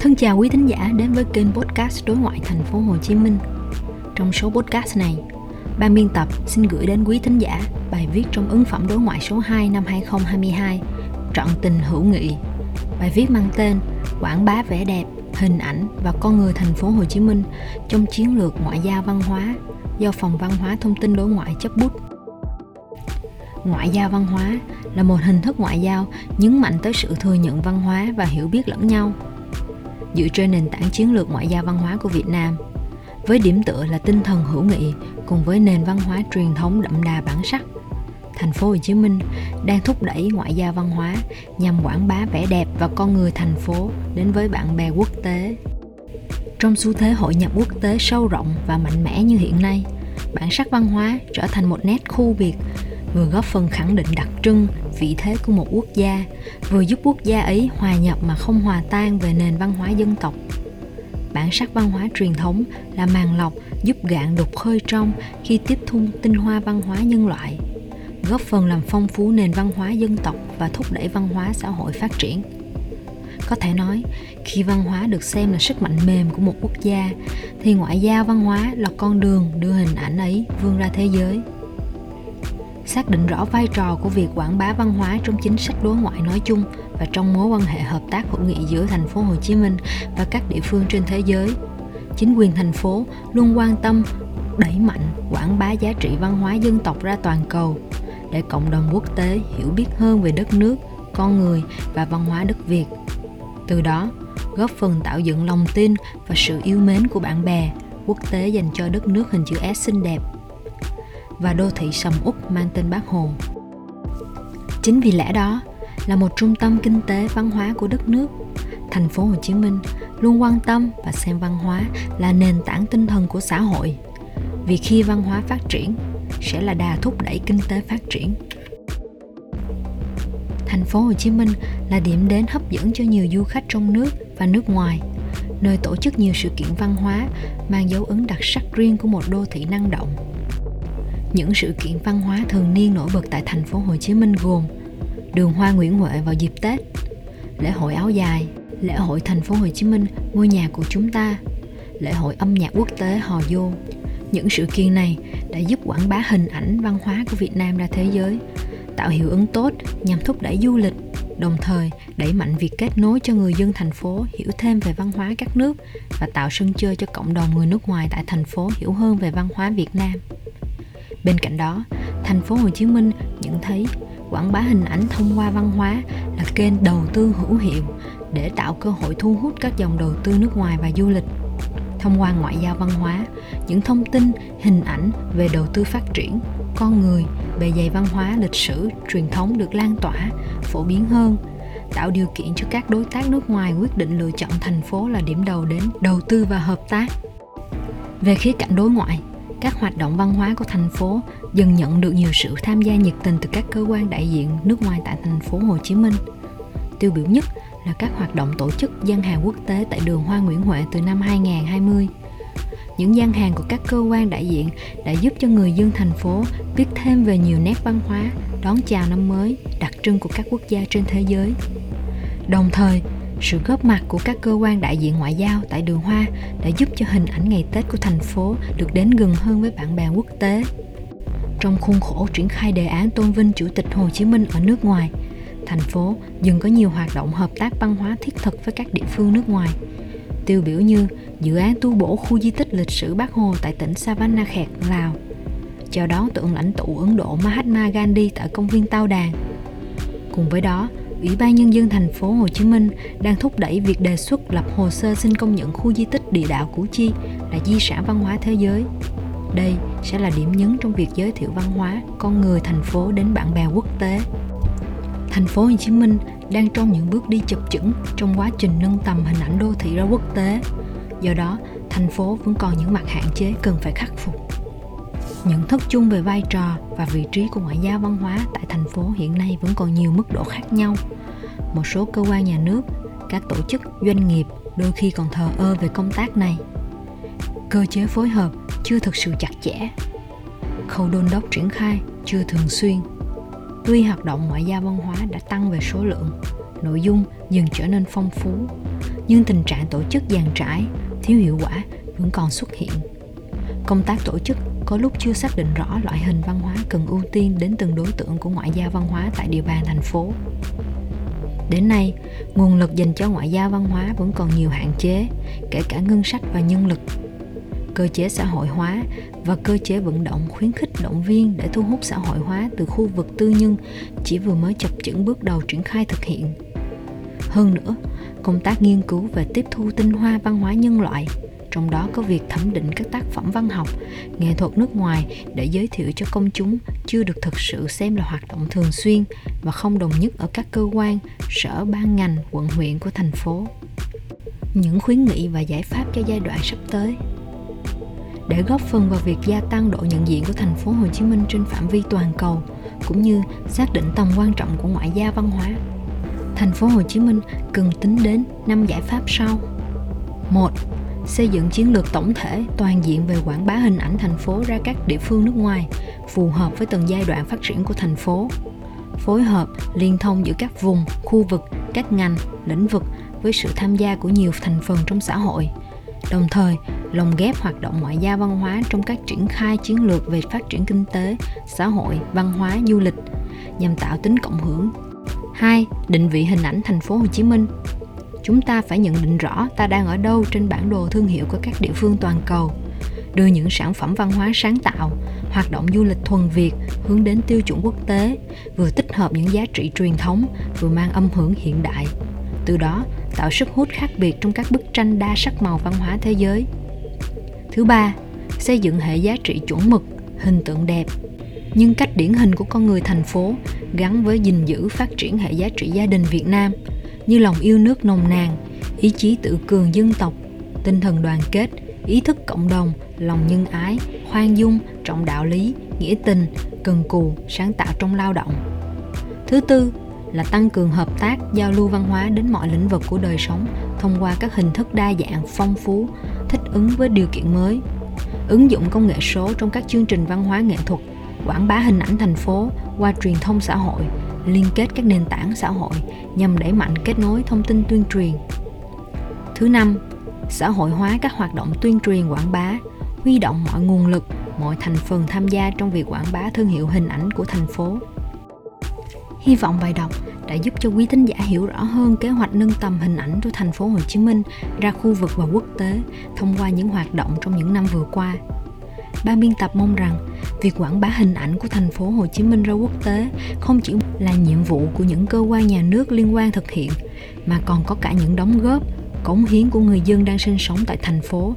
Thân chào quý thính giả đến với kênh podcast Đối ngoại thành phố Hồ Chí Minh. Trong số podcast này, ban biên tập xin gửi đến quý thính giả bài viết trong ứng phẩm đối ngoại số 2 năm 2022 Trọn tình hữu nghị. Bài viết mang tên Quảng bá vẻ đẹp, hình ảnh và con người thành phố Hồ Chí Minh trong chiến lược ngoại giao văn hóa do Phòng Văn hóa Thông tin Đối ngoại chấp bút. Ngoại giao văn hóa là một hình thức ngoại giao nhấn mạnh tới sự thừa nhận văn hóa và hiểu biết lẫn nhau – dựa trên nền tảng chiến lược ngoại giao văn hóa của Việt Nam với điểm tựa là tinh thần hữu nghị cùng với nền văn hóa truyền thống đậm đà bản sắc. Thành phố Hồ Chí Minh đang thúc đẩy ngoại giao văn hóa nhằm quảng bá vẻ đẹp và con người thành phố đến với bạn bè quốc tế. Trong xu thế hội nhập quốc tế sâu rộng và mạnh mẽ như hiện nay, bản sắc văn hóa trở thành một nét khu biệt vừa góp phần khẳng định đặc trưng, vị thế của một quốc gia, vừa giúp quốc gia ấy hòa nhập mà không hòa tan về nền văn hóa dân tộc. Bản sắc văn hóa truyền thống là màng lọc giúp gạn đục khơi trong khi tiếp thu tinh hoa văn hóa nhân loại, góp phần làm phong phú nền văn hóa dân tộc và thúc đẩy văn hóa xã hội phát triển. Có thể nói, khi văn hóa được xem là sức mạnh mềm của một quốc gia, thì ngoại giao văn hóa là con đường đưa hình ảnh ấy vươn ra thế giới xác định rõ vai trò của việc quảng bá văn hóa trong chính sách đối ngoại nói chung và trong mối quan hệ hợp tác hữu nghị giữa thành phố Hồ Chí Minh và các địa phương trên thế giới. Chính quyền thành phố luôn quan tâm đẩy mạnh quảng bá giá trị văn hóa dân tộc ra toàn cầu để cộng đồng quốc tế hiểu biết hơn về đất nước, con người và văn hóa đất Việt. Từ đó, góp phần tạo dựng lòng tin và sự yêu mến của bạn bè quốc tế dành cho đất nước hình chữ S xinh đẹp và đô thị sầm uất mang tên Bác Hồ. Chính vì lẽ đó, là một trung tâm kinh tế văn hóa của đất nước, thành phố Hồ Chí Minh luôn quan tâm và xem văn hóa là nền tảng tinh thần của xã hội. Vì khi văn hóa phát triển sẽ là đà thúc đẩy kinh tế phát triển. Thành phố Hồ Chí Minh là điểm đến hấp dẫn cho nhiều du khách trong nước và nước ngoài, nơi tổ chức nhiều sự kiện văn hóa mang dấu ấn đặc sắc riêng của một đô thị năng động những sự kiện văn hóa thường niên nổi bật tại thành phố Hồ Chí Minh gồm Đường Hoa Nguyễn Huệ vào dịp Tết, lễ hội áo dài, lễ hội thành phố Hồ Chí Minh ngôi nhà của chúng ta, lễ hội âm nhạc quốc tế Hò Vô. Những sự kiện này đã giúp quảng bá hình ảnh văn hóa của Việt Nam ra thế giới, tạo hiệu ứng tốt nhằm thúc đẩy du lịch, đồng thời đẩy mạnh việc kết nối cho người dân thành phố hiểu thêm về văn hóa các nước và tạo sân chơi cho cộng đồng người nước ngoài tại thành phố hiểu hơn về văn hóa Việt Nam. Bên cạnh đó, thành phố Hồ Chí Minh nhận thấy quảng bá hình ảnh thông qua văn hóa là kênh đầu tư hữu hiệu để tạo cơ hội thu hút các dòng đầu tư nước ngoài và du lịch. Thông qua ngoại giao văn hóa, những thông tin, hình ảnh về đầu tư phát triển, con người, bề dày văn hóa, lịch sử, truyền thống được lan tỏa, phổ biến hơn, tạo điều kiện cho các đối tác nước ngoài quyết định lựa chọn thành phố là điểm đầu đến đầu tư và hợp tác. Về khía cạnh đối ngoại, các hoạt động văn hóa của thành phố dần nhận được nhiều sự tham gia nhiệt tình từ các cơ quan đại diện nước ngoài tại thành phố Hồ Chí Minh. Tiêu biểu nhất là các hoạt động tổ chức gian hàng quốc tế tại đường Hoa Nguyễn Huệ từ năm 2020. Những gian hàng của các cơ quan đại diện đã giúp cho người dân thành phố biết thêm về nhiều nét văn hóa, đón chào năm mới đặc trưng của các quốc gia trên thế giới. Đồng thời, sự góp mặt của các cơ quan đại diện ngoại giao tại đường hoa đã giúp cho hình ảnh ngày tết của thành phố được đến gần hơn với bạn bè quốc tế. Trong khuôn khổ triển khai đề án tôn vinh chủ tịch hồ chí minh ở nước ngoài thành phố dừng có nhiều hoạt động hợp tác văn hóa thiết thực với các địa phương nước ngoài. Tiêu biểu như dự án tu bổ khu di tích lịch sử Bác Hồ tại tỉnh Savannakhet, Lào, chào đón tượng lãnh tụ Ấn Độ Mahatma Gandhi tại công viên Tao Đàn. Cùng với đó, Ủy ban Nhân dân thành phố Hồ Chí Minh đang thúc đẩy việc đề xuất lập hồ sơ xin công nhận khu di tích địa đạo Củ Chi là di sản văn hóa thế giới. Đây sẽ là điểm nhấn trong việc giới thiệu văn hóa, con người thành phố đến bạn bè quốc tế. Thành phố Hồ Chí Minh đang trong những bước đi chập chững trong quá trình nâng tầm hình ảnh đô thị ra quốc tế. Do đó, thành phố vẫn còn những mặt hạn chế cần phải khắc phục nhận thức chung về vai trò và vị trí của ngoại giao văn hóa tại thành phố hiện nay vẫn còn nhiều mức độ khác nhau. Một số cơ quan nhà nước các tổ chức doanh nghiệp đôi khi còn thờ ơ về công tác này. Cơ chế phối hợp chưa thực sự chặt chẽ. Khâu đôn đốc triển khai chưa thường xuyên. Tuy hoạt động ngoại giao văn hóa đã tăng về số lượng nội dung dần trở nên phong phú nhưng tình trạng tổ chức dàn trải, thiếu hiệu quả vẫn còn xuất hiện. Công tác tổ chức có lúc chưa xác định rõ loại hình văn hóa cần ưu tiên đến từng đối tượng của ngoại giao văn hóa tại địa bàn thành phố. Đến nay, nguồn lực dành cho ngoại giao văn hóa vẫn còn nhiều hạn chế, kể cả ngân sách và nhân lực. Cơ chế xã hội hóa và cơ chế vận động khuyến khích động viên để thu hút xã hội hóa từ khu vực tư nhân chỉ vừa mới chập chững bước đầu triển khai thực hiện. Hơn nữa, công tác nghiên cứu và tiếp thu tinh hoa văn hóa nhân loại trong đó có việc thẩm định các tác phẩm văn học, nghệ thuật nước ngoài để giới thiệu cho công chúng chưa được thực sự xem là hoạt động thường xuyên và không đồng nhất ở các cơ quan, sở ban ngành, quận huyện của thành phố. Những khuyến nghị và giải pháp cho giai đoạn sắp tới để góp phần vào việc gia tăng độ nhận diện của thành phố Hồ Chí Minh trên phạm vi toàn cầu cũng như xác định tầm quan trọng của ngoại giao văn hóa. Thành phố Hồ Chí Minh cần tính đến 5 giải pháp sau. 1 xây dựng chiến lược tổng thể, toàn diện về quảng bá hình ảnh thành phố ra các địa phương nước ngoài, phù hợp với từng giai đoạn phát triển của thành phố. Phối hợp liên thông giữa các vùng, khu vực, các ngành, lĩnh vực với sự tham gia của nhiều thành phần trong xã hội. Đồng thời, lồng ghép hoạt động ngoại giao văn hóa trong các triển khai chiến lược về phát triển kinh tế, xã hội, văn hóa, du lịch, nhằm tạo tính cộng hưởng. 2. Định vị hình ảnh thành phố Hồ Chí Minh chúng ta phải nhận định rõ ta đang ở đâu trên bản đồ thương hiệu của các địa phương toàn cầu. Đưa những sản phẩm văn hóa sáng tạo, hoạt động du lịch thuần việt hướng đến tiêu chuẩn quốc tế, vừa tích hợp những giá trị truyền thống, vừa mang âm hưởng hiện đại. Từ đó, tạo sức hút khác biệt trong các bức tranh đa sắc màu văn hóa thế giới. Thứ ba, xây dựng hệ giá trị chuẩn mực, hình tượng đẹp. Nhưng cách điển hình của con người thành phố gắn với gìn giữ phát triển hệ giá trị gia đình việt nam như lòng yêu nước nồng nàn, ý chí tự cường dân tộc, tinh thần đoàn kết, ý thức cộng đồng, lòng nhân ái, khoan dung, trọng đạo lý, nghĩa tình, cần cù, sáng tạo trong lao động. Thứ tư là tăng cường hợp tác, giao lưu văn hóa đến mọi lĩnh vực của đời sống thông qua các hình thức đa dạng, phong phú, thích ứng với điều kiện mới. Ứng dụng công nghệ số trong các chương trình văn hóa nghệ thuật, quảng bá hình ảnh thành phố qua truyền thông xã hội, liên kết các nền tảng xã hội nhằm đẩy mạnh kết nối thông tin tuyên truyền. Thứ năm, xã hội hóa các hoạt động tuyên truyền quảng bá, huy động mọi nguồn lực, mọi thành phần tham gia trong việc quảng bá thương hiệu hình ảnh của thành phố. Hy vọng bài đọc đã giúp cho quý thính giả hiểu rõ hơn kế hoạch nâng tầm hình ảnh của thành phố Hồ Chí Minh ra khu vực và quốc tế thông qua những hoạt động trong những năm vừa qua ban biên tập mong rằng việc quảng bá hình ảnh của thành phố Hồ Chí Minh ra quốc tế không chỉ là nhiệm vụ của những cơ quan nhà nước liên quan thực hiện, mà còn có cả những đóng góp, cống hiến của người dân đang sinh sống tại thành phố.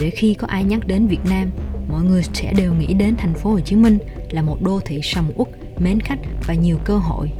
Để khi có ai nhắc đến Việt Nam, mọi người sẽ đều nghĩ đến thành phố Hồ Chí Minh là một đô thị sầm uất, mến khách và nhiều cơ hội.